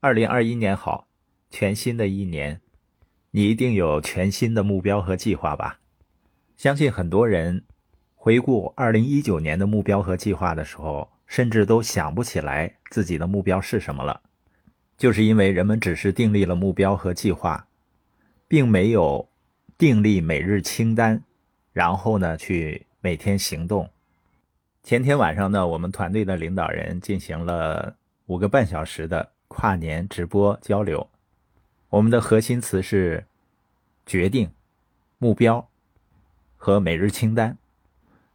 二零二一年好，全新的一年，你一定有全新的目标和计划吧？相信很多人回顾二零一九年的目标和计划的时候，甚至都想不起来自己的目标是什么了，就是因为人们只是订立了目标和计划，并没有订立每日清单，然后呢去每天行动。前天晚上呢，我们团队的领导人进行了五个半小时的。跨年直播交流，我们的核心词是决定、目标和每日清单。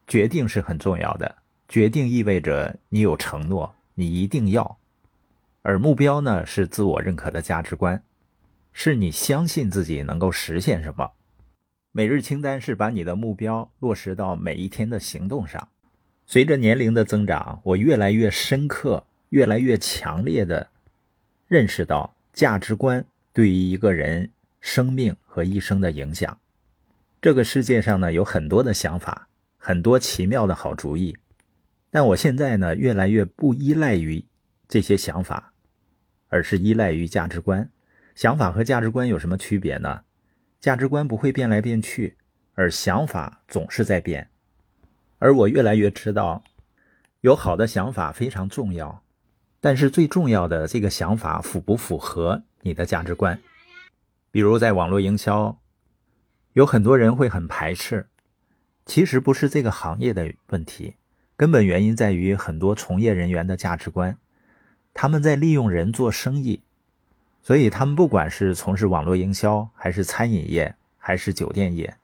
决定是很重要的，决定意味着你有承诺，你一定要；而目标呢，是自我认可的价值观，是你相信自己能够实现什么。每日清单是把你的目标落实到每一天的行动上。随着年龄的增长，我越来越深刻、越来越强烈的。认识到价值观对于一个人生命和一生的影响。这个世界上呢有很多的想法，很多奇妙的好主意，但我现在呢越来越不依赖于这些想法，而是依赖于价值观。想法和价值观有什么区别呢？价值观不会变来变去，而想法总是在变。而我越来越知道，有好的想法非常重要。但是最重要的这个想法符不符合你的价值观？比如在网络营销，有很多人会很排斥，其实不是这个行业的问题，根本原因在于很多从业人员的价值观，他们在利用人做生意，所以他们不管是从事网络营销，还是餐饮业，还是酒店业，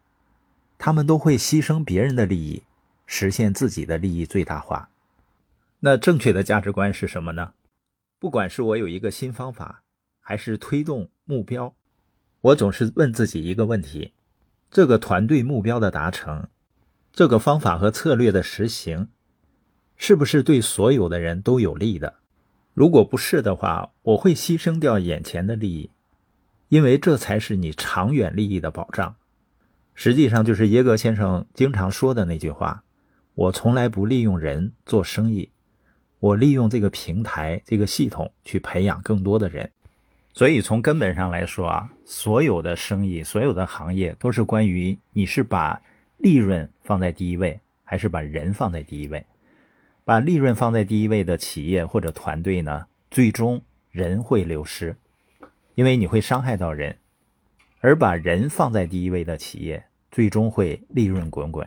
他们都会牺牲别人的利益，实现自己的利益最大化。那正确的价值观是什么呢？不管是我有一个新方法，还是推动目标，我总是问自己一个问题：这个团队目标的达成，这个方法和策略的实行，是不是对所有的人都有利的？如果不是的话，我会牺牲掉眼前的利益，因为这才是你长远利益的保障。实际上，就是耶格先生经常说的那句话：我从来不利用人做生意。我利用这个平台、这个系统去培养更多的人，所以从根本上来说啊，所有的生意、所有的行业都是关于你是把利润放在第一位，还是把人放在第一位。把利润放在第一位的企业或者团队呢，最终人会流失，因为你会伤害到人；而把人放在第一位的企业，最终会利润滚滚。